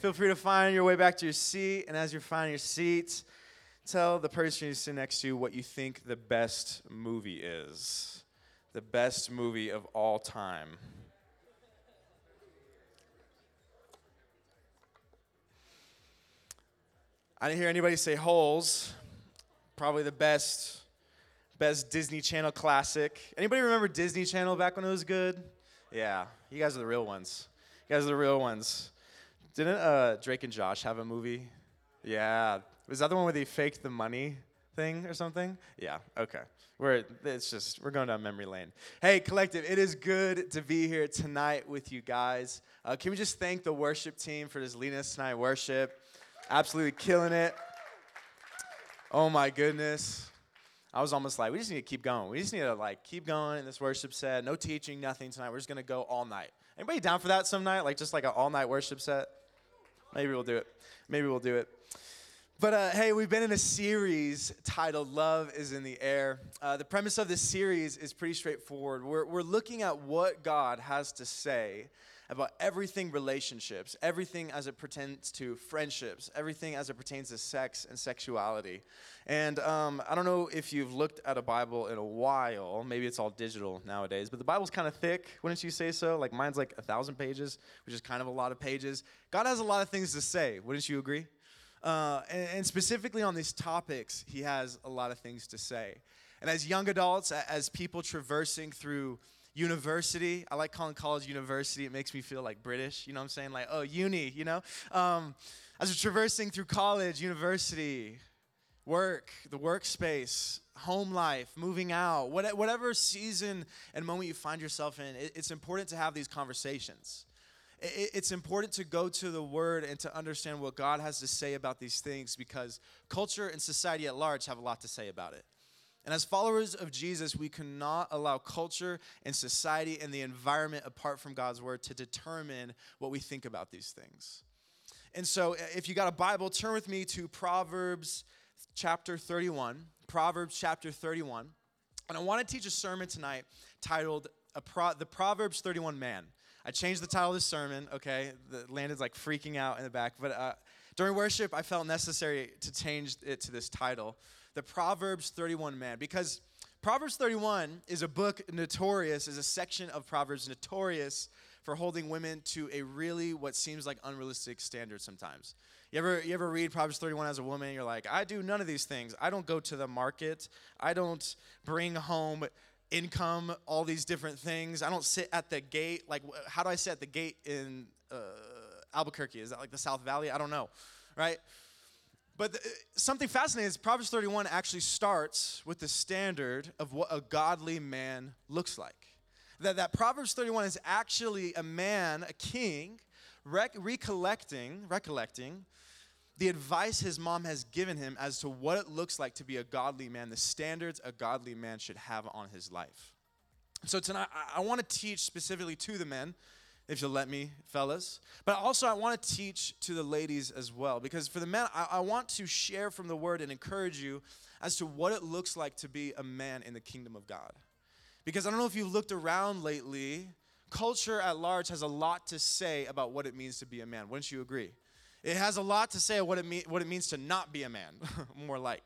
Feel free to find your way back to your seat. And as you're finding your seat, tell the person you sit next to what you think the best movie is. The best movie of all time. I didn't hear anybody say holes. Probably the best, best Disney Channel classic. Anybody remember Disney Channel back when it was good? Yeah, you guys are the real ones. You guys are the real ones. Didn't uh, Drake and Josh have a movie? Yeah. Was that the one where they faked the money thing or something? Yeah. Okay. We're it's just we're going down memory lane. Hey, collective, it is good to be here tonight with you guys. Uh, can we just thank the worship team for just leading us tonight? Worship, absolutely killing it. Oh my goodness. I was almost like, we just need to keep going. We just need to like keep going in this worship set. No teaching, nothing tonight. We're just gonna go all night. Anybody down for that some night? Like just like an all night worship set? Maybe we'll do it. Maybe we'll do it. But uh, hey, we've been in a series titled Love is in the Air. Uh, the premise of this series is pretty straightforward. We're, we're looking at what God has to say about everything relationships, everything as it pertains to friendships, everything as it pertains to sex and sexuality. And um, I don't know if you've looked at a Bible in a while. Maybe it's all digital nowadays, but the Bible's kind of thick, wouldn't you say so? Like mine's like a thousand pages, which is kind of a lot of pages. God has a lot of things to say, wouldn't you agree? Uh, and, and, specifically on these topics, he has a lot of things to say. And as young adults, as people traversing through university, I like calling college university, it makes me feel like British, you know what I'm saying? Like, oh, uni, you know? Um, as we're traversing through college, university, work, the workspace, home life, moving out, whatever season and moment you find yourself in, it's important to have these conversations it's important to go to the Word and to understand what God has to say about these things because culture and society at large have a lot to say about it. And as followers of Jesus, we cannot allow culture and society and the environment apart from God's Word to determine what we think about these things. And so, if you got a Bible, turn with me to Proverbs chapter 31. Proverbs chapter 31. And I want to teach a sermon tonight titled The Proverbs 31 Man. I changed the title of the sermon, okay? The, Landon's like freaking out in the back. But uh, during worship, I felt necessary to change it to this title The Proverbs 31 Man. Because Proverbs 31 is a book notorious, is a section of Proverbs notorious for holding women to a really what seems like unrealistic standard sometimes. You ever, you ever read Proverbs 31 as a woman? You're like, I do none of these things. I don't go to the market. I don't bring home income, all these different things. I don't sit at the gate. Like, how do I sit at the gate in uh, Albuquerque? Is that like the South Valley? I don't know, right? But the, something fascinating is Proverbs 31 actually starts with the standard of what a godly man looks like. That, that Proverbs 31 is actually a man, a king, rec- recollecting, recollecting the advice his mom has given him as to what it looks like to be a godly man, the standards a godly man should have on his life. So tonight, I, I want to teach specifically to the men, if you'll let me, fellas. But also, I want to teach to the ladies as well. Because for the men, I, I want to share from the word and encourage you as to what it looks like to be a man in the kingdom of God. Because I don't know if you've looked around lately, culture at large has a lot to say about what it means to be a man. Wouldn't you agree? It has a lot to say what it, mean, what it means to not be a man, more like.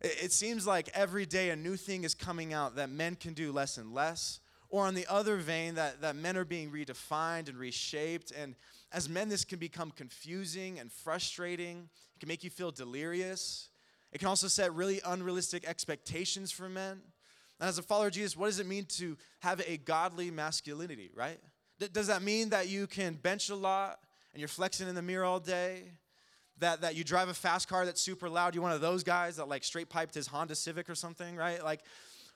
It, it seems like every day a new thing is coming out that men can do less and less. Or on the other vein, that, that men are being redefined and reshaped. And as men, this can become confusing and frustrating. It can make you feel delirious. It can also set really unrealistic expectations for men. And as a follower of Jesus, what does it mean to have a godly masculinity, right? Does that mean that you can bench a lot? and you're flexing in the mirror all day, that, that you drive a fast car that's super loud, you're one of those guys that like straight piped his Honda Civic or something, right? Like,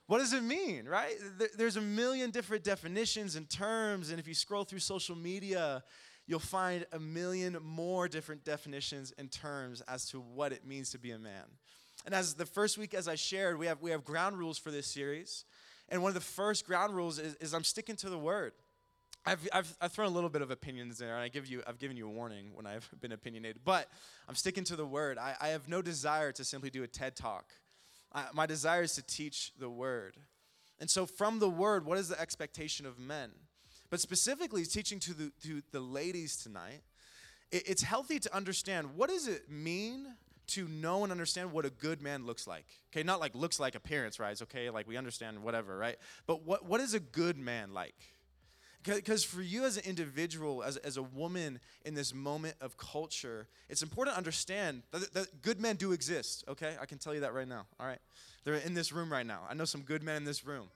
what does it mean, right? There's a million different definitions and terms, and if you scroll through social media, you'll find a million more different definitions and terms as to what it means to be a man. And as the first week, as I shared, we have, we have ground rules for this series. And one of the first ground rules is, is I'm sticking to the word. I've, I've, I've thrown a little bit of opinions there, and I give you, I've given you a warning when I've been opinionated, but I'm sticking to the word. I, I have no desire to simply do a TED talk. I, my desire is to teach the word. And so, from the word, what is the expectation of men? But specifically, teaching to the, to the ladies tonight it, it's healthy to understand what does it mean to know and understand what a good man looks like. Okay, not like looks like appearance, right? Okay, like we understand whatever, right? But what, what is a good man like? Because for you as an individual, as, as a woman in this moment of culture, it's important to understand that, that good men do exist, okay? I can tell you that right now, all right? They're in this room right now. I know some good men in this room.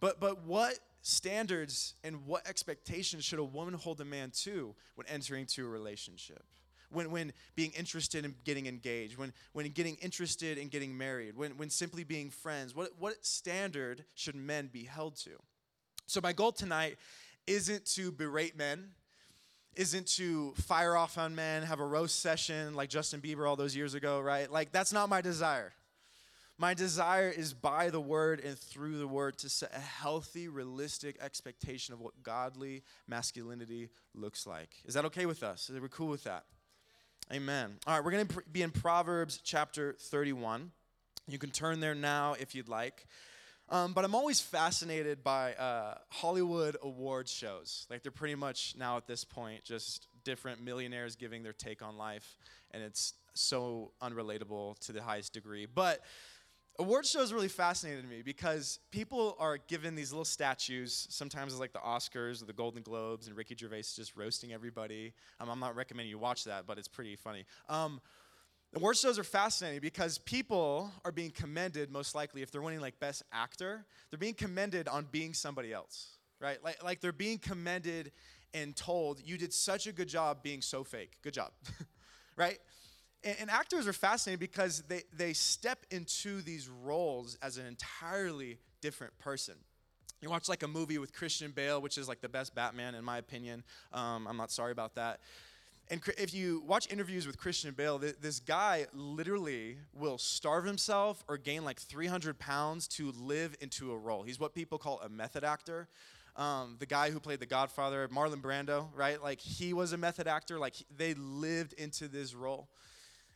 But, but what standards and what expectations should a woman hold a man to when entering to a relationship? When, when being interested in getting engaged, when, when getting interested in getting married, when, when simply being friends, what, what standard should men be held to? So, my goal tonight isn't to berate men, isn't to fire off on men, have a roast session like Justin Bieber all those years ago, right? Like, that's not my desire. My desire is by the word and through the word to set a healthy, realistic expectation of what godly masculinity looks like. Is that okay with us? Are we cool with that? Amen. All right, we're going to be in Proverbs chapter 31. You can turn there now if you'd like. Um, but I'm always fascinated by uh, Hollywood awards shows. Like they're pretty much now at this point just different millionaires giving their take on life, and it's so unrelatable to the highest degree. But award shows really fascinated me because people are given these little statues. Sometimes it's like the Oscars or the Golden Globes, and Ricky Gervais just roasting everybody. Um, I'm not recommending you watch that, but it's pretty funny. Um, Award shows are fascinating because people are being commended, most likely, if they're winning like Best Actor, they're being commended on being somebody else, right? Like, like they're being commended and told, you did such a good job being so fake. Good job, right? And, and, actors are fascinating because they, they step into these roles as an entirely different person. You watch like a movie with Christian Bale, which is like the best Batman, in my opinion. Um, I'm not sorry about that. And if you watch interviews with Christian Bale, this guy literally will starve himself or gain like 300 pounds to live into a role. He's what people call a method actor. Um, the guy who played The Godfather, Marlon Brando, right? Like he was a method actor. Like they lived into this role.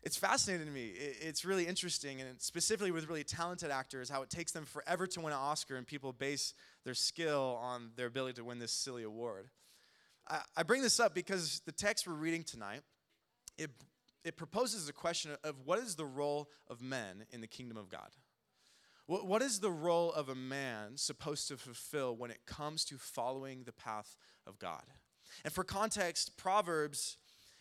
It's fascinating to me. It's really interesting, and specifically with really talented actors, how it takes them forever to win an Oscar, and people base their skill on their ability to win this silly award. I, bring this up because the text we're reading tonight, it, it proposes a question of what is the role of men in the kingdom of God? What, what is the role of a man supposed to fulfill when it comes to following the path of God? And for context, Proverbs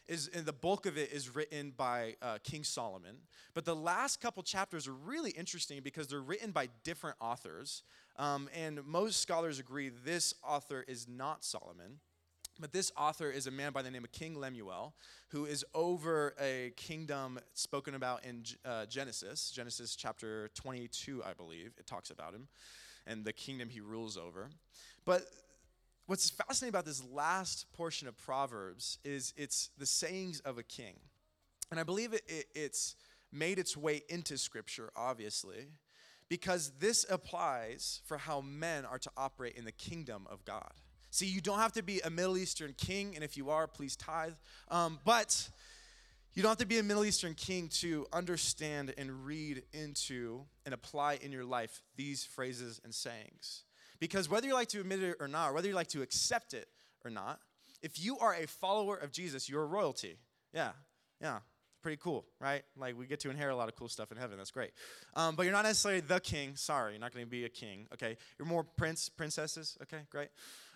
is and the bulk of it is written by uh, King Solomon. But the last couple chapters are really interesting because they're written by different authors. Um, and most scholars agree this author is not Solomon. But this author is a man by the name of King Lemuel, who is over a kingdom spoken about in uh, Genesis, Genesis chapter 22, I believe. It talks about him and the kingdom he rules over. But what's fascinating about this last portion of Proverbs is it's the sayings of a king. And I believe it, it, it's made its way into Scripture, obviously, because this applies for how men are to operate in the kingdom of God. See, you don't have to be a Middle Eastern king, and if you are, please tithe. Um, but you don't have to be a Middle Eastern king to understand and read into and apply in your life these phrases and sayings. Because whether you like to admit it or not, whether you like to accept it or not, if you are a follower of Jesus, you're royalty. Yeah, yeah, pretty cool, right? Like we get to inherit a lot of cool stuff in heaven. That's great. Um, but you're not necessarily the king. Sorry, you're not going to be a king. Okay, you're more prince, princesses. Okay, great.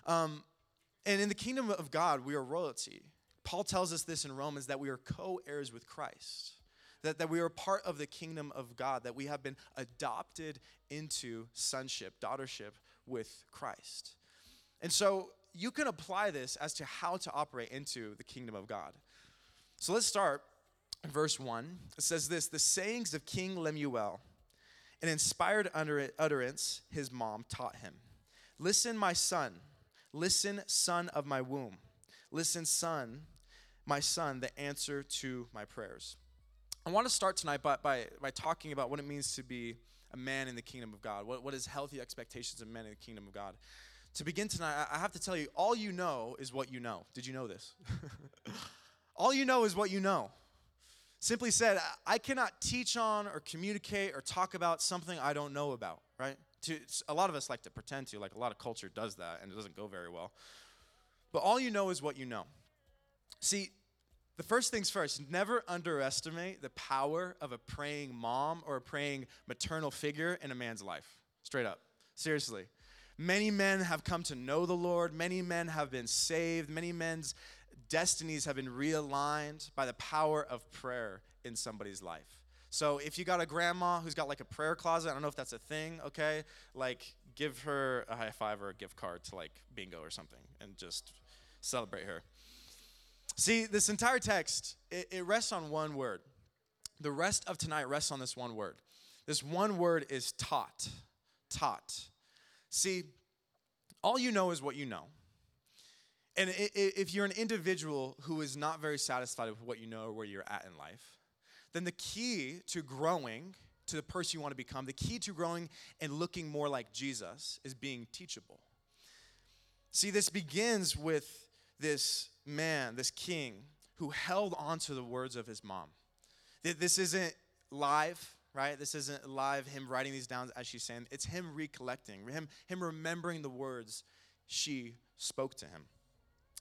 Um, and in the kingdom of God, we are royalty. Paul tells us this in Romans that we are co heirs with Christ, that, that we are part of the kingdom of God, that we have been adopted into sonship, daughtership with Christ. And so you can apply this as to how to operate into the kingdom of God. So let's start verse 1. It says this The sayings of King Lemuel, an inspired utterance his mom taught him. Listen, my son Listen, son of my womb. Listen, son, my son, the answer to my prayers. I want to start tonight by, by, by talking about what it means to be a man in the kingdom of God. What, what is healthy expectations of men in the kingdom of God? To begin tonight, I have to tell you, all you know is what you know. Did you know this? all you know is what you know. Simply said, I cannot teach on or communicate or talk about something I don't know about, right? To a lot of us like to pretend to like a lot of culture does that and it doesn't go very well but all you know is what you know see the first things first, never underestimate the power of a praying mom or a praying maternal figure in a man's life. Straight up. Seriously. Many men have come to know the Lord. Many men have been saved. Many men's destinies have been realigned by the power of prayer in somebody's life. So if you got a grandma who's got like a prayer closet, I don't know if that's a thing, okay? Like give her a high five or a gift card to like bingo or something and just celebrate her. See, this entire text, it, it rests on one word. The rest of tonight rests on this one word. This one word is taught. Taught. See, all you know is what you know. And if you're an individual who is not very satisfied with what you know or where you're at in life, then the key to growing to the person you want to become, the key to growing and looking more like Jesus is being teachable. See, this begins with this man, this king, who held on to the words of his mom. This isn't live, right? This isn't live, him writing these down as she's saying. It's him recollecting, him, him remembering the words she spoke to him.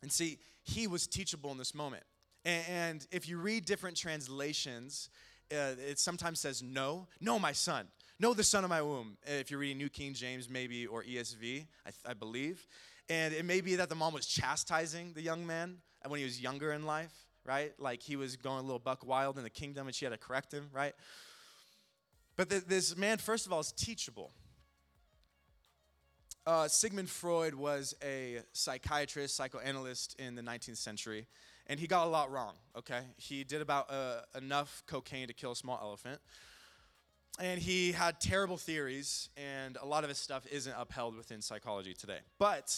And see, he was teachable in this moment. And if you read different translations, uh, it sometimes says, No, no, my son. No, the son of my womb. If you're reading New King James, maybe, or ESV, I, I believe. And it may be that the mom was chastising the young man when he was younger in life, right? Like he was going a little buck wild in the kingdom and she had to correct him, right? But th- this man, first of all, is teachable. Uh, Sigmund Freud was a psychiatrist, psychoanalyst in the 19th century, and he got a lot wrong, okay? He did about uh, enough cocaine to kill a small elephant and he had terrible theories, and a lot of his stuff isn't upheld within psychology today. But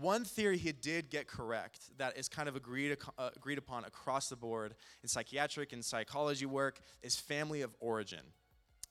one theory he did get correct that is kind of agreed, uh, agreed upon across the board in psychiatric and psychology work is family of origin.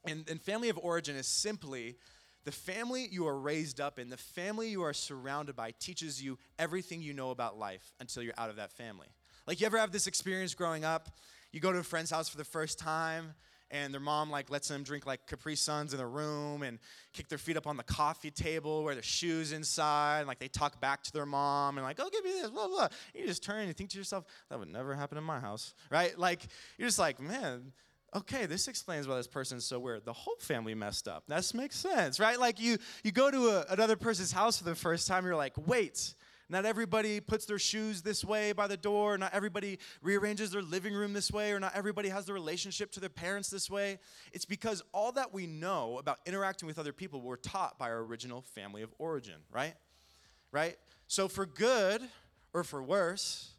And, and family of origin is simply the family you are raised up in, the family you are surrounded by, teaches you everything you know about life until you're out of that family. Like, you ever have this experience growing up? You go to a friend's house for the first time, and their mom like lets them drink like Capri Suns in the room and kick their feet up on the coffee table, wear their shoes inside, and like they talk back to their mom and like, oh, give me this, blah blah. You just turn and think to yourself, that would never happen in my house, right? Like you're just like, man. Okay, this explains why this person's so weird. The whole family messed up. That makes sense, right? Like you, you go to a, another person's house for the first time, you're like, wait, not everybody puts their shoes this way by the door. Not everybody rearranges their living room this way, or not everybody has the relationship to their parents this way. It's because all that we know about interacting with other people were taught by our original family of origin, right? Right? So for good or for worse,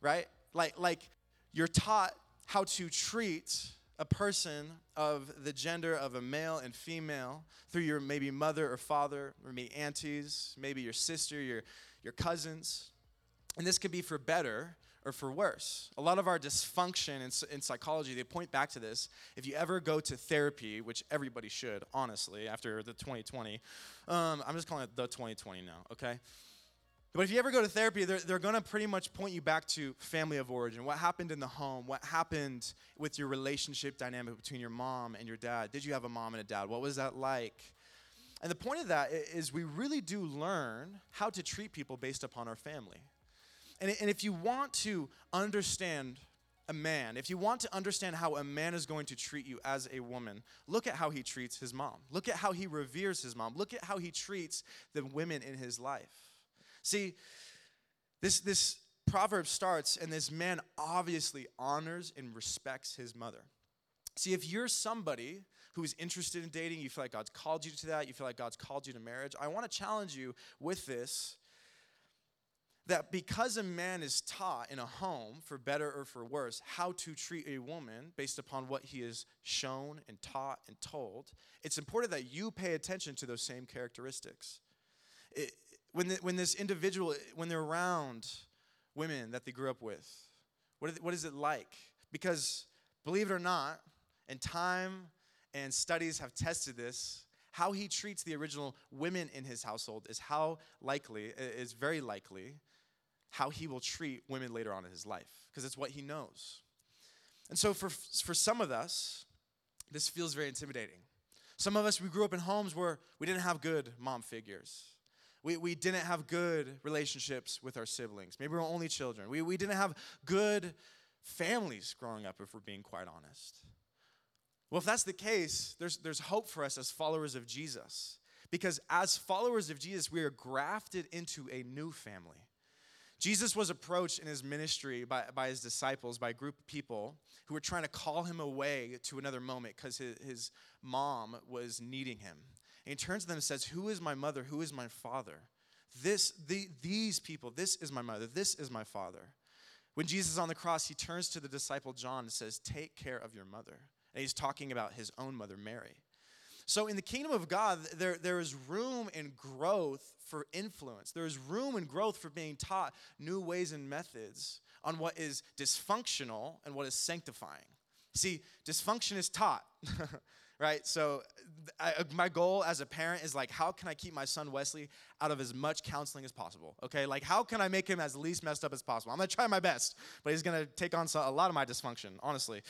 right? Like like you're taught how to treat a person of the gender of a male and female through your maybe mother or father or maybe aunties, maybe your sister, your your cousins. And this could be for better or for worse. A lot of our dysfunction in, in, psychology, they point back to this. If you ever go to therapy, which everybody should, honestly, after the 2020, um, I'm just calling it the 2020 now, okay? But if you ever go to therapy, they're, they're going to pretty much point you back to family of origin. What happened in the home? What happened with your relationship dynamic between your mom and your dad? Did you have a mom and a dad? What was that like? And the point of that is we really do learn how to treat people based upon our family. And, and if you want to understand a man, if you want to understand how a man is going to treat you as a woman, look at how he treats his mom. Look at how he reveres his mom. Look at how he treats the women in his life. See, this, this proverb starts, and this man obviously honors and respects his mother. See, if you're somebody who is interested in dating, you feel like God's called you to that, you feel like God's called you to marriage, I want to challenge you with this that because a man is taught in a home, for better or for worse, how to treat a woman based upon what he is shown and taught and told, it's important that you pay attention to those same characteristics. It, when, the, when this individual, when they're around women that they grew up with, what, what is it like? Because believe it or not, and time and studies have tested this. How he treats the original women in his household is how likely, is very likely, how he will treat women later on in his life, because it's what he knows. And so for, for some of us, this feels very intimidating. Some of us, we grew up in homes where we didn't have good mom figures. We, we didn't have good relationships with our siblings. Maybe we're only children. We, we didn't have good families growing up, if we're being quite honest. Well, if that's the case, there's, there's hope for us as followers of Jesus. Because as followers of Jesus, we are grafted into a new family. Jesus was approached in his ministry by, by his disciples, by a group of people who were trying to call him away to another moment because his, his mom was needing him. And he turns to them and says, Who is my mother? Who is my father? This, the, these people, this is my mother, this is my father. When Jesus is on the cross, he turns to the disciple John and says, Take care of your mother. And he's talking about his own mother, Mary. So in the kingdom of God, there, there is room and growth for influence. There is room and growth for being taught new ways and methods on what is dysfunctional and what is sanctifying. See, dysfunction is taught, right? So I, uh, my goal as a parent is like, how can I keep my son Wesley out of as much counseling as possible? Okay, like how can I make him as least messed up as possible? I'm gonna try my best, but he's gonna take on a lot of my dysfunction, honestly.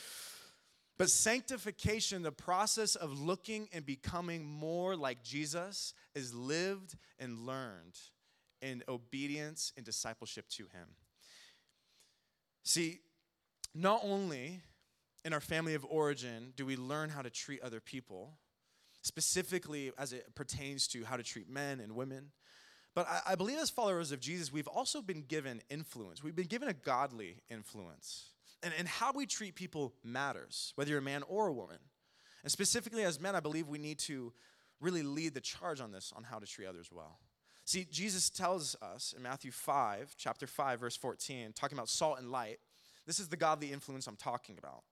But sanctification, the process of looking and becoming more like Jesus, is lived and learned in obedience and discipleship to Him. See, not only in our family of origin do we learn how to treat other people, specifically as it pertains to how to treat men and women, but I, I believe as followers of Jesus, we've also been given influence. We've been given a godly influence. And, and how we treat people matters, whether you're a man or a woman. And specifically as men, I believe we need to really lead the charge on this, on how to treat others well. See, Jesus tells us in Matthew 5, chapter 5, verse 14, talking about salt and light. This is the godly influence I'm talking about.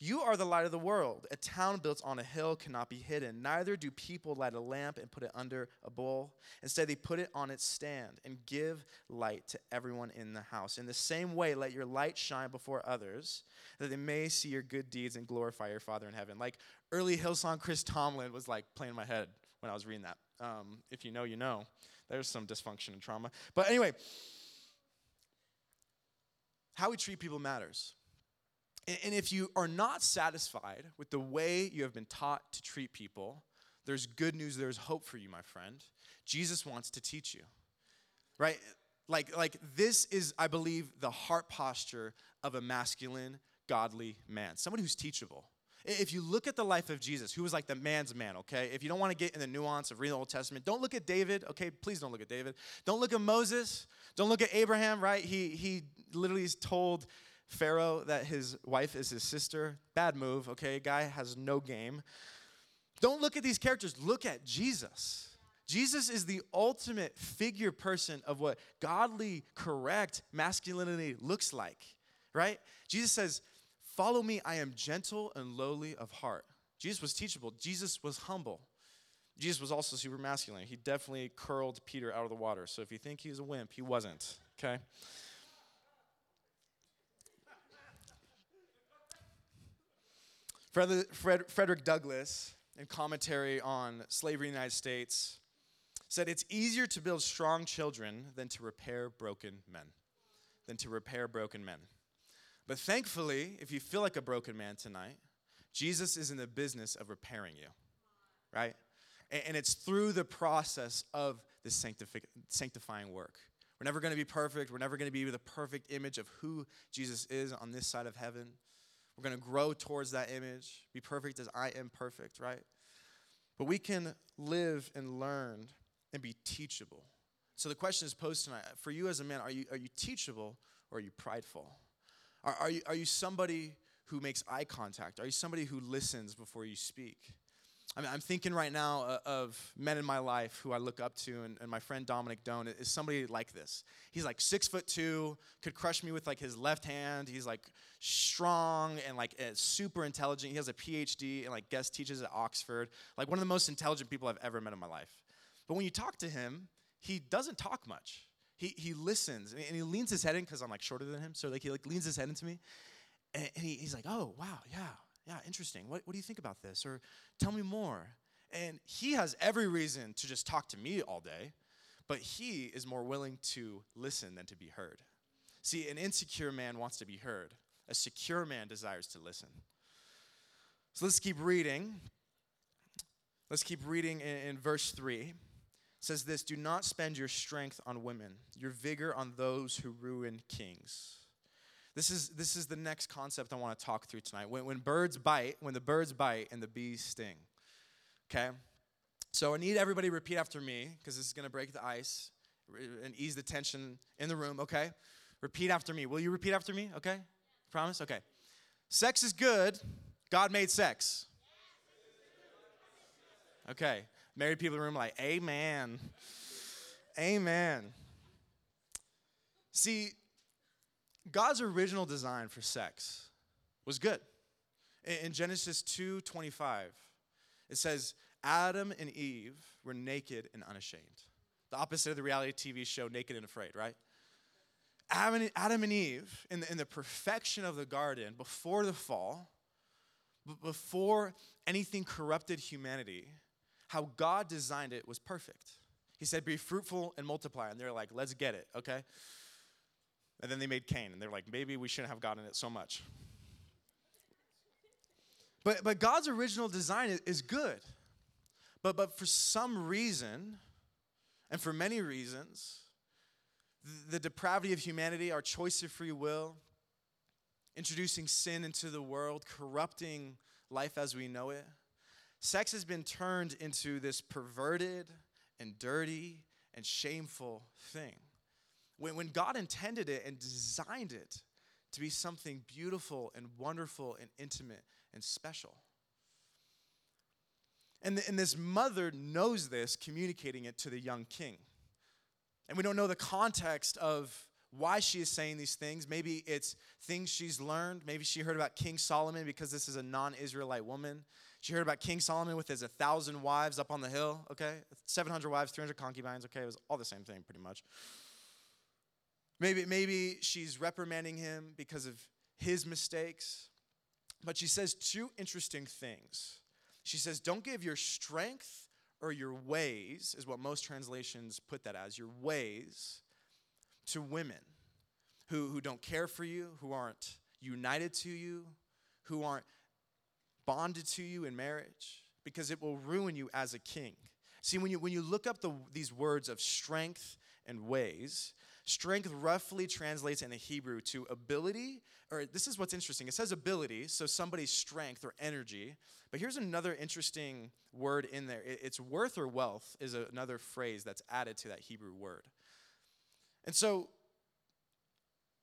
You are the light of the world. A town built on a hill cannot be hidden. Neither do people light a lamp and put it under a bowl. Instead, they put it on its stand and give light to everyone in the house. In the same way, let your light shine before others, that they may see your good deeds and glorify your Father in heaven. Like early Hillsong Chris Tomlin was like playing in my head when I was reading that. Um, if you know, you know. There's some dysfunction and trauma. But anyway, how we treat people matters. And if you are not satisfied with the way you have been taught to treat people, there's good news, there's hope for you, my friend. Jesus wants to teach you. Right? Like, like this is, I believe, the heart posture of a masculine, godly man. Somebody who's teachable. If you look at the life of Jesus, who was like the man's man, okay? If you don't want to get in the nuance of reading the Old Testament, don't look at David, okay? Please don't look at David. Don't look at Moses. Don't look at Abraham, right? He, he literally is told Pharaoh that his wife is his sister. Bad move, okay? Guy has no game. Don't look at these characters, look at Jesus. Jesus is the ultimate figure person of what godly, correct masculinity looks like, right? Jesus says, Follow me, I am gentle and lowly of heart. Jesus was teachable, Jesus was humble. Jesus was also super masculine. He definitely curled Peter out of the water. So if you think he's a wimp, he wasn't, okay? Frederick Douglass, in commentary on slavery in the United States, said it's easier to build strong children than to repair broken men. Than to repair broken men. But thankfully, if you feel like a broken man tonight, Jesus is in the business of repairing you, right? And it's through the process of this sanctifying work. We're never going to be perfect. We're never going to be the perfect image of who Jesus is on this side of heaven. We're going to grow towards that image, be perfect as I am perfect, right? But we can live and learn and be teachable. So the question is posed tonight for you as a man, are you, are you teachable or are you prideful? Are, are, you, are you somebody who makes eye contact? Are you somebody who listens before you speak? I mean, I'm thinking right now uh, of men in my life who I look up to, and, and, my friend Dominic Doan is somebody like this. He's like six foot two, could crush me with like his left hand. He's like strong and like super intelligent. He has a PhD and like guest teaches at Oxford. Like one of the most intelligent people I've ever met in my life. But when you talk to him, he doesn't talk much. He, he listens and he leans his head in because I'm like shorter than him. So like he like leans his head into me, and, and he, he's like, "Oh wow, yeah, yeah, interesting. What, what do you think about this? Or tell me more. And he has every reason to just talk to me all day, but he is more willing to listen than to be heard. See, an insecure man wants to be heard, a secure man desires to listen. So let's keep reading. Let's keep reading in, in verse 3. It says this Do not spend your strength on women, your vigor on those who ruin kings. This is, this is the next concept I want to talk through tonight. When, when birds bite, when the birds bite and the bees sting. Okay? So I need everybody repeat after me because this is going to break the ice and ease the tension in the room, okay? Repeat after me. Will you repeat after me? Okay? Promise? Okay. Sex is good. God made sex. Okay. Married people in the room like, Amen. Amen. See, God's original design for sex was good. In Genesis 2:25, it says, Adam and Eve were naked and unashamed. The opposite of the reality TV show Naked and Afraid, right? Adam and Eve, in the, in the perfection of the garden, before the fall, before anything corrupted humanity, how God designed it was perfect. He said, Be fruitful and multiply. And they're like, Let's get it, okay? And then they made Cain, and they're like, maybe we shouldn't have gotten it so much. But, but God's original design is, good. But, but for some reason, and for many reasons, the depravity of humanity, our choice of free will, introducing sin into the world, corrupting life as we know it, sex has been turned into this perverted and dirty and shameful thing. When, when God intended it and designed it to be something beautiful and wonderful and intimate and special. And, the, and this mother knows this, communicating it to the young king. And we don't know the context of why she is saying these things. Maybe it's things she's learned. Maybe she heard about King Solomon because this is a non Israelite woman. She heard about King Solomon with his 1,000 wives up on the hill, okay? 700 wives, 300 concubines, okay? It was all the same thing pretty much. Maybe, maybe she's reprimanding him because of his mistakes. But she says two interesting things. She says, Don't give your strength or your ways, is what most translations put that as, your ways to women who, who don't care for you, who aren't united to you, who aren't bonded to you in marriage, because it will ruin you as a king. See, when you, when you look up the, these words of strength and ways, Strength roughly translates in the Hebrew to ability, or this is what's interesting. It says ability, so somebody's strength or energy. But here's another interesting word in there. It's worth or wealth is another phrase that's added to that Hebrew word. And so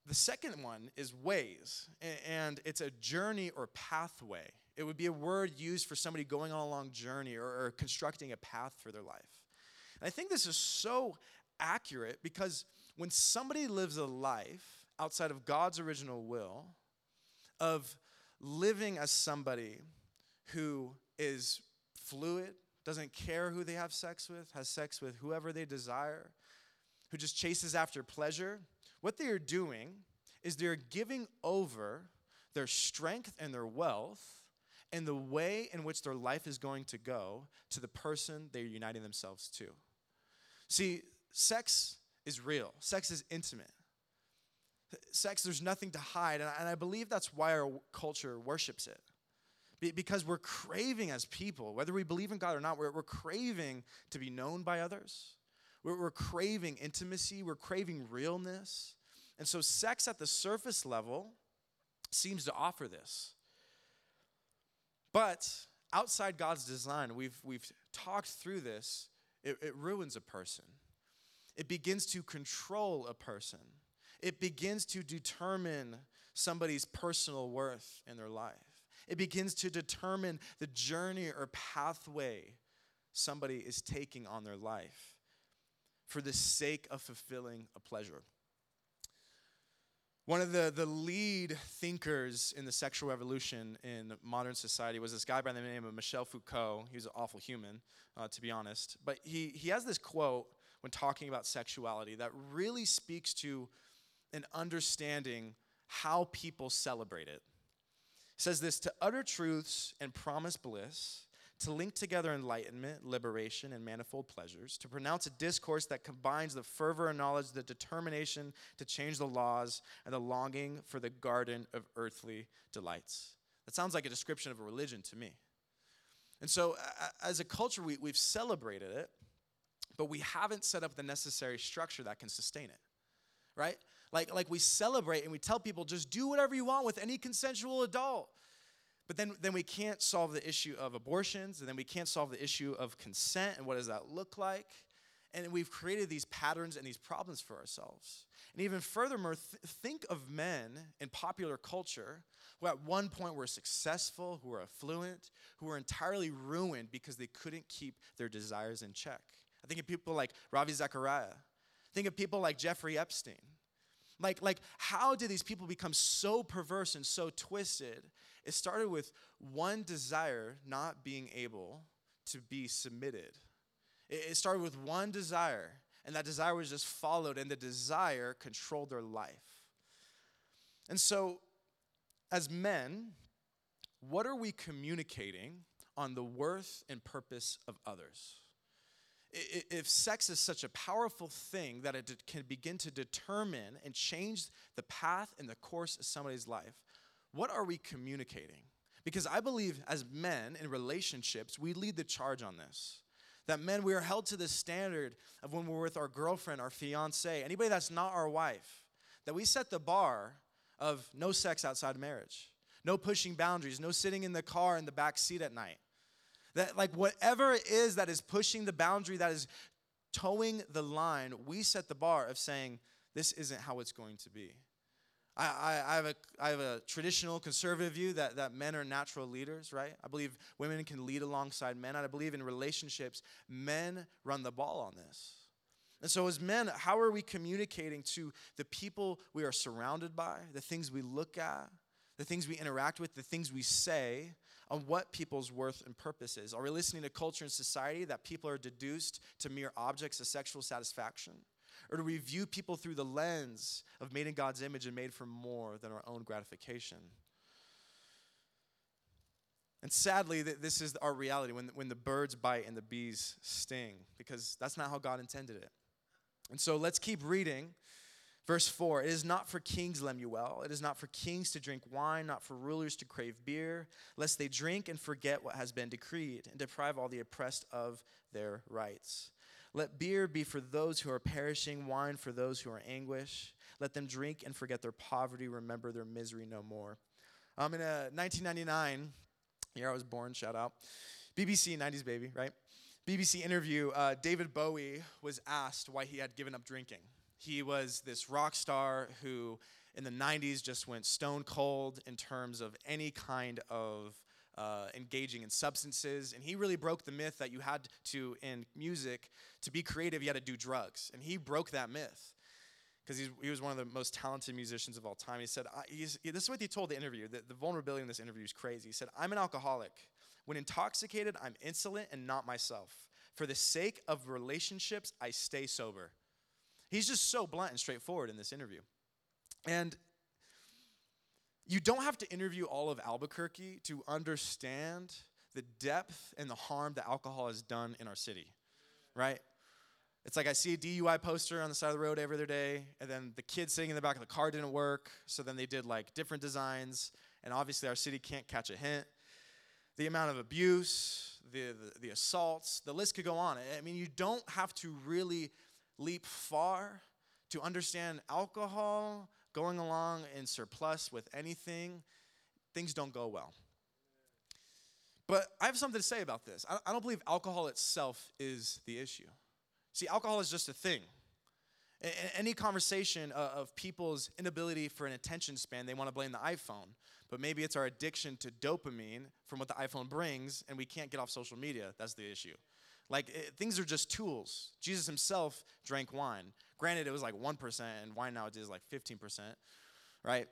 the second one is ways, and it's a journey or pathway. It would be a word used for somebody going on a long journey or, or constructing a path for their life. And I think this is so accurate because when somebody lives a life outside of God's original will, of living as somebody who is fluid, doesn't care who they have sex with, has sex with whoever they desire, who just chases after pleasure, what they are doing is they're giving over their strength and their wealth and the way in which their life is going to go to the person they're uniting themselves to. See, sex is real, sex is intimate. Sex, there's nothing to hide. And I, and I believe that's why our culture worships it. Be, because we're craving as people, whether we believe in God or not, we're, we're craving to be known by others. We're, we're craving intimacy, we're craving realness. And so, sex at the surface level seems to offer this. But outside God's design, we've, we've talked through this, it, it ruins a person. It begins to control a person. It begins to determine somebody's personal worth in their life. It begins to determine the journey or pathway somebody is taking on their life for the sake of fulfilling a pleasure. One of the, the lead thinkers in the sexual revolution in modern society was this guy by the name of Michel Foucault. He was an awful human, uh, to be honest. But he, he has this quote when talking about sexuality that really speaks to an understanding how people celebrate it. It says this to utter truths and promise bliss, to link together enlightenment, liberation, and manifold pleasures, to pronounce a discourse that combines the fervor and knowledge, the determination to change the laws, and the longing for the garden of earthly delights. That sounds like a description of a religion to me. And so, as a culture, we, we've celebrated it, but we haven't set up the necessary structure that can sustain it. right? Like, like we celebrate and we tell people just do whatever you want with any consensual adult. But then, then we can't solve the issue of abortions, and then we can't solve the issue of consent and what does that look like. And we've created these patterns and these problems for ourselves. And even furthermore, th- think of men in popular culture who at one point were successful, who were affluent, who were entirely ruined because they couldn't keep their desires in check. I think of people like Ravi Zachariah. Think of people like Jeffrey Epstein. Like, like, how did these people become so perverse and so twisted? It started with one desire not being able to be submitted. It, it started with one desire, and that desire was just followed, and the desire controlled their life. And so, as men, what are we communicating on the worth and purpose of others? If sex is such a powerful thing that it can begin to determine and change the path and the course of somebody's life, what are we communicating? Because I believe as men in relationships, we lead the charge on this. That men, we are held to the standard of when we're with our girlfriend, our fiance, anybody that's not our wife, that we set the bar of no sex outside marriage, no pushing boundaries, no sitting in the car in the back seat at night that, like, whatever it is that is pushing the boundary, that is toeing the line, we set the bar of saying, this isn't how it's going to be. I, I, have a, I have a traditional conservative view that, that men are natural leaders, right? I believe women can lead alongside men. And I believe in relationships, men run the ball on this. And so, as men, how are we communicating to the people we are surrounded by, the things we look at, the things we interact with, the things we say, on what people's worth and purpose is. Are we listening to culture and society that people are deduced to mere objects of sexual satisfaction? Or do we view people through the lens of made in God's image and made for more than our own gratification? And sadly, this is our reality when, when the birds bite and the bees sting, because that's not how God intended it. And so let's keep reading Verse 4 It is not for kings, Lemuel. It is not for kings to drink wine, not for rulers to crave beer, lest they drink and forget what has been decreed, and deprive all the oppressed of their rights. Let beer be for those who are perishing, wine for those who are anguish. Let them drink and forget their poverty, remember their misery no more. Um, in a 1999, year I was born, shout out, BBC 90s baby, right? BBC interview, uh, David Bowie was asked why he had given up drinking. He was this rock star who, in the 90s, just went stone cold in terms of any kind of uh, engaging in substances. And he really broke the myth that you had to, in music, to be creative, you had to do drugs. And he broke that myth because he was one of the most talented musicians of all time. He said, this is what he told the interview. The, the vulnerability in this interview is crazy. He said, I'm an alcoholic. When intoxicated, I'm insolent and not myself. For the sake of relationships, I stay sober. He's just so blunt and straightforward in this interview. And you don't have to interview all of Albuquerque to understand the depth and the harm that alcohol has done in our city, right? It's like I see a DUI poster on the side of the road every other day, and then the kid sitting in the back of the car didn't work, so then they did like different designs, and obviously our city can't catch a hint. The amount of abuse, the, the, the assaults, the list could go on. I mean, you don't have to really leap far to understand alcohol going along in surplus with anything, things don't go well. But I have something to say about this. I don't believe alcohol itself is the issue. See, alcohol is just a thing. Any conversation of people's inability for an attention span, they want to blame the iPhone. But maybe it's our addiction to dopamine from what the iPhone brings, and we can't get off social media. That's the issue. Like it, things are just tools. Jesus himself drank wine. Granted, it was like 1%, and wine nowadays is like 15%, right?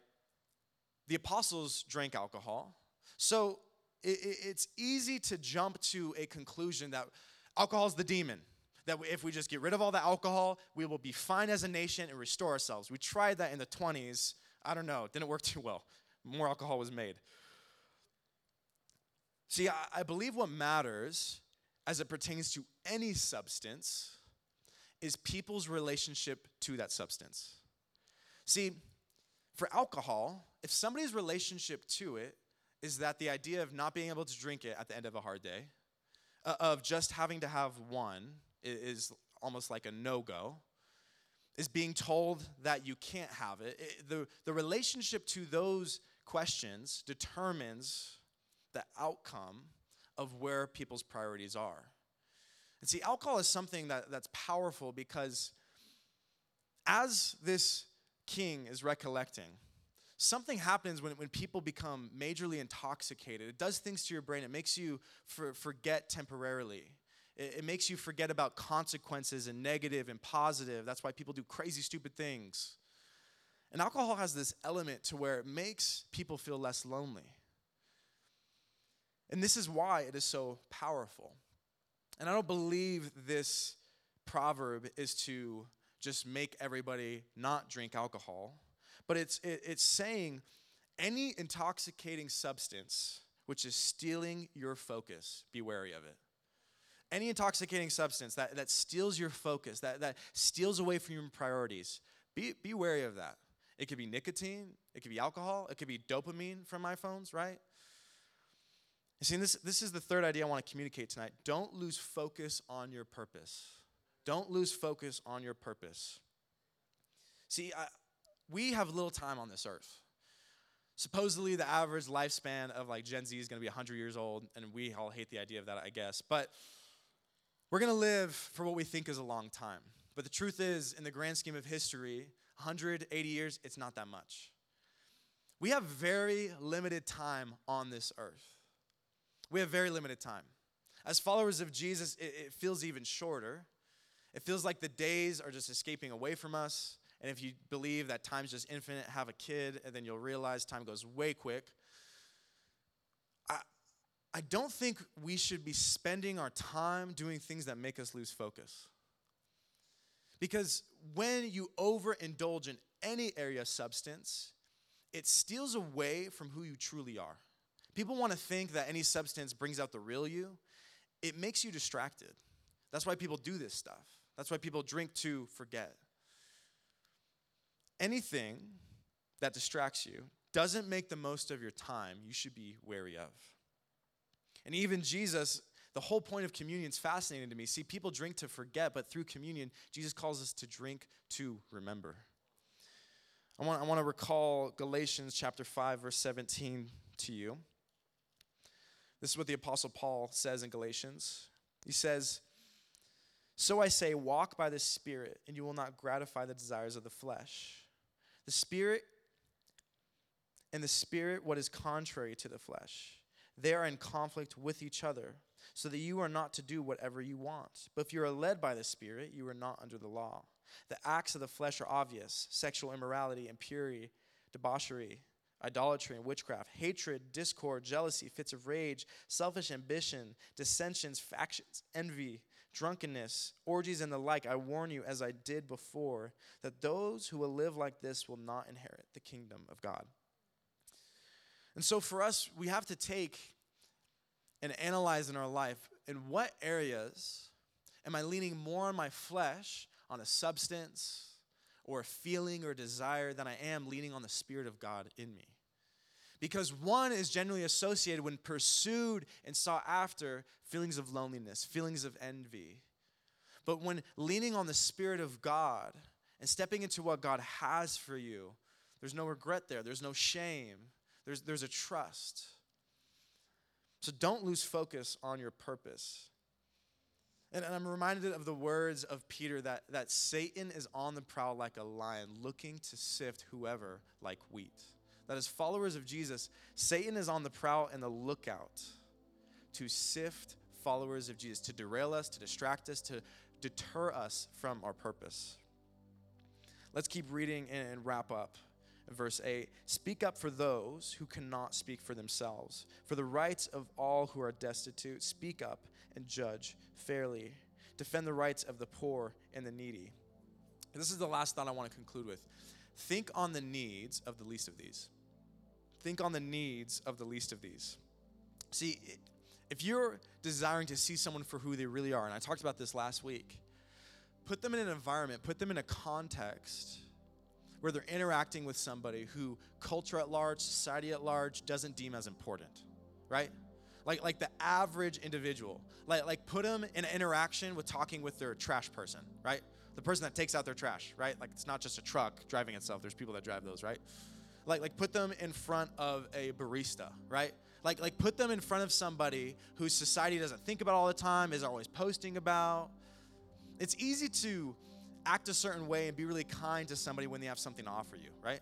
The apostles drank alcohol. So it, it, it's easy to jump to a conclusion that alcohol is the demon. That if we just get rid of all the alcohol, we will be fine as a nation and restore ourselves. We tried that in the 20s. I don't know, it didn't work too well. More alcohol was made. See, I, I believe what matters as it pertains to any substance is people's relationship to that substance. See, for alcohol, if somebody's relationship to it is that the idea of not being able to drink it at the end of a hard day, uh, of just having to have one, is almost like a no go, is being told that you can't have it. it the, the relationship to those questions determines the outcome of where people's priorities are. And see, alcohol is something that, that's powerful because as this king is recollecting, something happens when, when people become majorly intoxicated. It does things to your brain, it makes you for, forget temporarily. It, it makes you forget about consequences and negative and positive. That's why people do crazy, stupid things. And alcohol has this element to where it makes people feel less lonely. And this is why it is so powerful. And I don't believe this proverb is to just make everybody not drink alcohol, but it's, it, it's saying any intoxicating substance which is stealing your focus, be wary of it. Any intoxicating substance that, that steals your focus, that, that steals away from your priorities, be, be wary of that. It could be nicotine, it could be alcohol, it could be dopamine from iPhones, right? You see, this, this is the third idea I want to communicate tonight. Don't lose focus on your purpose. Don't lose focus on your purpose. See, I, we have little time on this earth. Supposedly, the average lifespan of like Gen Z is going to be 100 years old, and we all hate the idea of that, I guess. But we're going to live for what we think is a long time. But the truth is, in the grand scheme of history, 180 years, it's not that much. We have very limited time on this earth. We have very limited time. As followers of Jesus, it, it feels even shorter. It feels like the days are just escaping away from us. And if you believe that time's just infinite, have a kid, and then you'll realize time goes way quick. I, I don't think we should be spending our time doing things that make us lose focus. Because when you overindulge in any area of substance, it steals away from who you truly are. People want to think that any substance brings out the real you. It makes you distracted. That's why people do this stuff. That's why people drink to forget. Anything that distracts you doesn't make the most of your time, you should be wary of. And even Jesus, the whole point of communion is fascinating to me. See, people drink to forget, but through communion, Jesus calls us to drink to remember. I want, I want to recall Galatians chapter 5, verse 17 to you. This is what the Apostle Paul says in Galatians. He says, So I say, walk by the Spirit, and you will not gratify the desires of the flesh. The Spirit and the Spirit, what is contrary to the flesh, they are in conflict with each other, so that you are not to do whatever you want. But if you are led by the Spirit, you are not under the law. The acts of the flesh are obvious sexual immorality, impurity, debauchery idolatry and witchcraft, hatred, discord, jealousy, fits of rage, selfish ambition, dissensions, factions, envy, drunkenness, orgies, and the like. I warn you, as I did before, that those who will live like this will not inherit the kingdom of God. And so for us, we have to take and analyze in our life in what areas am I leaning more on my flesh, on a substance, or a feeling or desire than I am leaning on the Spirit of God in me. Because one is generally associated when pursued and sought after feelings of loneliness, feelings of envy. But when leaning on the Spirit of God and stepping into what God has for you, there's no regret there, there's no shame, there's, there's a trust. So don't lose focus on your purpose. And, I'm reminded of the words of Peter that, that Satan is on the prowl like a lion, looking to sift whoever like wheat that as followers of Jesus, Satan is on the prowl and the lookout to sift followers of Jesus, to derail us, to distract us, to deter us from our purpose. Let's keep reading and wrap up. Verse 8 Speak up for those who cannot speak for themselves, for the rights of all who are destitute. Speak up and judge fairly. Defend the rights of the poor and the needy. And this is the last thought I want to conclude with. Think on the needs of the least of these. Think on the needs of the least of these. See, if you're desiring to see someone for who they really are, and I talked about this last week, put them in an environment, put them in a context where they're interacting with somebody who culture at large, society at large doesn't deem as important, right? Like, like the average individual. Like, like put them in an interaction with talking with their trash person, right? The person that takes out their trash, right? Like it's not just a truck driving itself. There's people that drive those, right? Like like put them in front of a barista, right? Like like put them in front of somebody whose society doesn't think about all the time, is always posting about. It's easy to act a certain way and be really kind to somebody when they have something to offer you, right?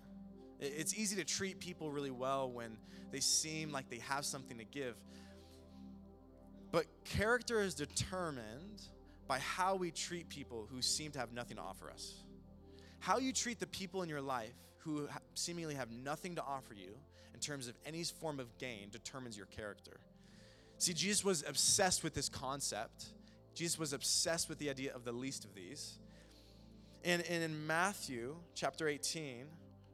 It's easy to treat people really well when they seem like they have something to give. But character is determined by how we treat people who seem to have nothing to offer us. How you treat the people in your life who seemingly have nothing to offer you in terms of any form of gain determines your character. See, Jesus was obsessed with this concept. Jesus was obsessed with the idea of the least of these. And, and in Matthew chapter 18,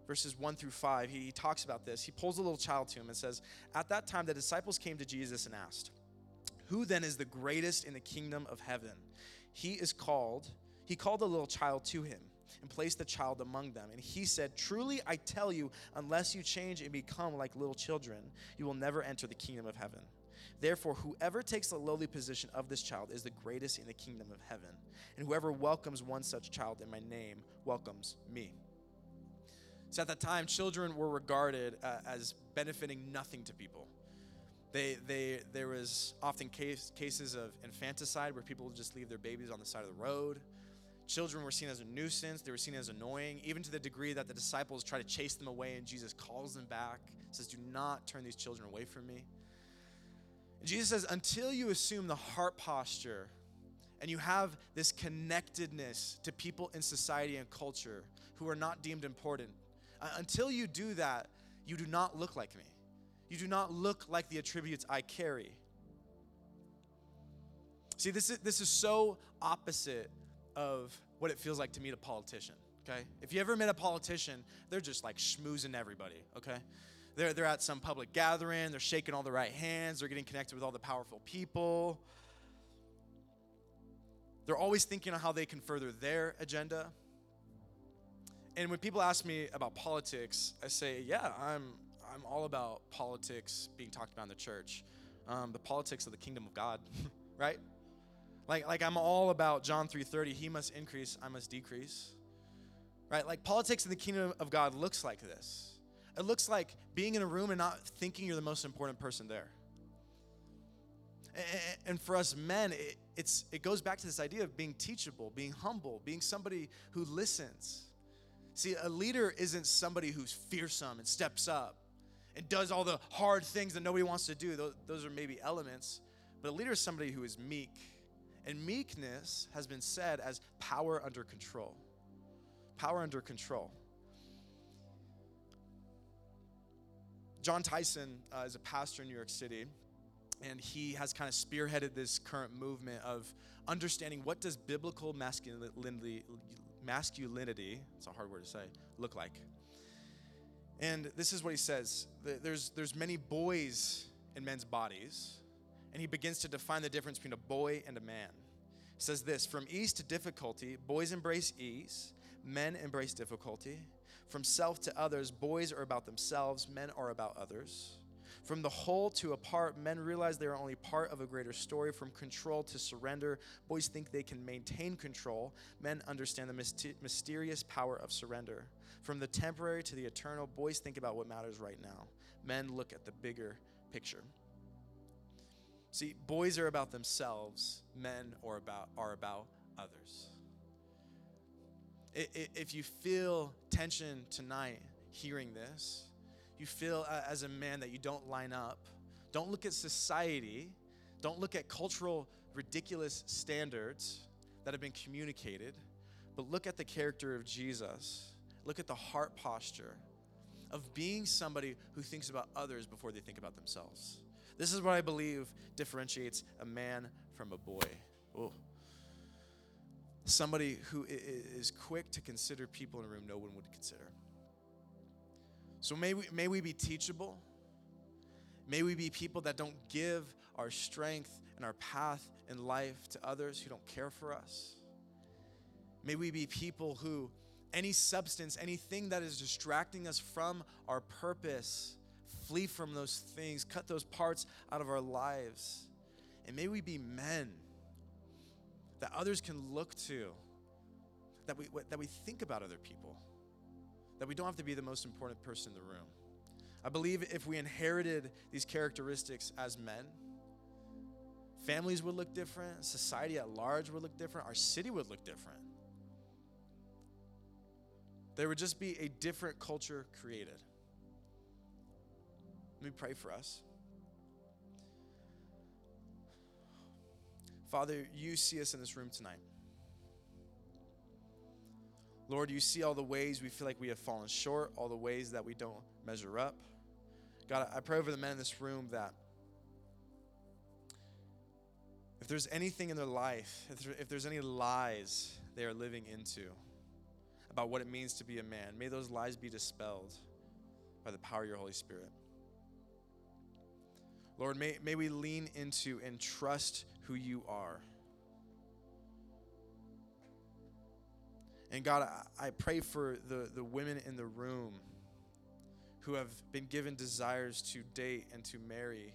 verses 1 through 5, he, talks about this. He pulls a little child to him and says, At that time, the disciples came to Jesus and asked, Who then is the greatest in the kingdom of heaven? He is called, he called the little child to him and placed the child among them. And he said, Truly I tell you, unless you change and become like little children, you will never enter the kingdom of heaven. Therefore, whoever takes the lowly position of this child is the greatest in the kingdom of heaven. And whoever welcomes one such child in my name welcomes me. So at that time, children were regarded uh, as benefiting nothing to people. They, they, there was often case, cases of infanticide where people would just leave their babies on the side of the road. Children were seen as a nuisance. They were seen as annoying, even to the degree that the disciples try to chase them away, and Jesus calls them back, says, Do not turn these children away from me. And Jesus says, Until you assume the heart posture and you have this connectedness to people in society and culture who are not deemed important, uh, until you do that, you do not look like me. You do not look like the attributes I carry. See, this is, this is so opposite of what it feels like to meet a politician, okay? If you ever met a politician, they're just like schmoozing everybody, okay? They're, they're at some public gathering, they're shaking all the right hands, they're getting connected with all the powerful people. They're always thinking on how they can further their agenda. And when people ask me about politics, I say, yeah, I'm, I'm all about politics being talked about in the church, um, the politics of the kingdom of God, right? Like, like I'm all about John 3:30. He must increase, I must decrease. Right? Like politics in the kingdom of God looks like this. It looks like being in a room and not thinking you're the most important person there. And for us men, it, it's, it goes back to this idea of being teachable, being humble, being somebody who listens See, a leader isn't somebody who's fearsome and steps up and does all the hard things that nobody wants to do. Those, those are maybe elements. But a leader is somebody who is meek. And meekness has been said as power under control. Power under control. John Tyson uh, is a pastor in New York City, and he has kind of spearheaded this current movement of understanding what does biblical masculinity masculinity, it's a hard word to say, look like? And this is what he says there's, there's many boys in men's bodies, and he begins to define the difference between a boy and a man. He says this From ease to difficulty, boys embrace ease, men embrace difficulty. From self to others, boys are about themselves, men are about others. From the whole to a part, men realize they are only part of a greater story. From control to surrender, boys think they can maintain control. Men understand the mysterious power of surrender. From the temporary to the eternal, boys think about what matters right now. Men look at the bigger picture. See, boys are about themselves, men are about, are about others. If you feel tension tonight hearing this, you feel uh, as a man that you don't line up, don't look at society, don't look at cultural ridiculous standards that have been communicated, but look at the character of Jesus. Look at the heart posture of being somebody who thinks about others before they think about themselves. This is what I believe differentiates a man from a boy. Ooh. Somebody who is quick to consider people in a room no one would consider. So may we, may we be teachable. May we be people that don't give our strength and our path in life to others who don't care for us. May we be people who, any substance, anything that is distracting us from our purpose, flee from those things, cut those parts out of our lives. And may we be men that others can look to that we, that we think about other people, that we don't have to be the most important person in the room. I believe if we inherited these characteristics as men, families would look different, society at large would look different, our city would look different. There would just be a different culture created. Let me pray for us. Father, you see us in this room tonight. Lord, you see all the ways we feel like we have fallen short, all the ways that we don't measure up. God, I pray over the men in this room that if there's anything in their life, if, there, if there's any lies they are living into about what it means to be a man, may those lies be dispelled by the power of your Holy Spirit. Lord, may, may we lean into and trust who you are. And God, I, pray for the, the women in the room who have been given desires to date and to marry,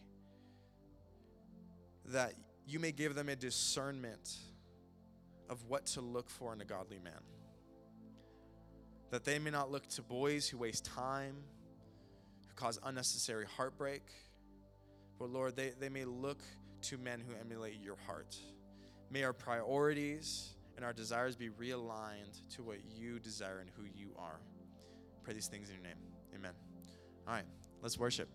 that you may give them a discernment of what to look for in a godly man. That they may not look to boys who waste time, who cause unnecessary heartbreak, Lord, they, they may look to men who emulate your heart. May our priorities and our desires be realigned to what you desire and who you are. Pray these things in your name. Amen. All right, let's worship.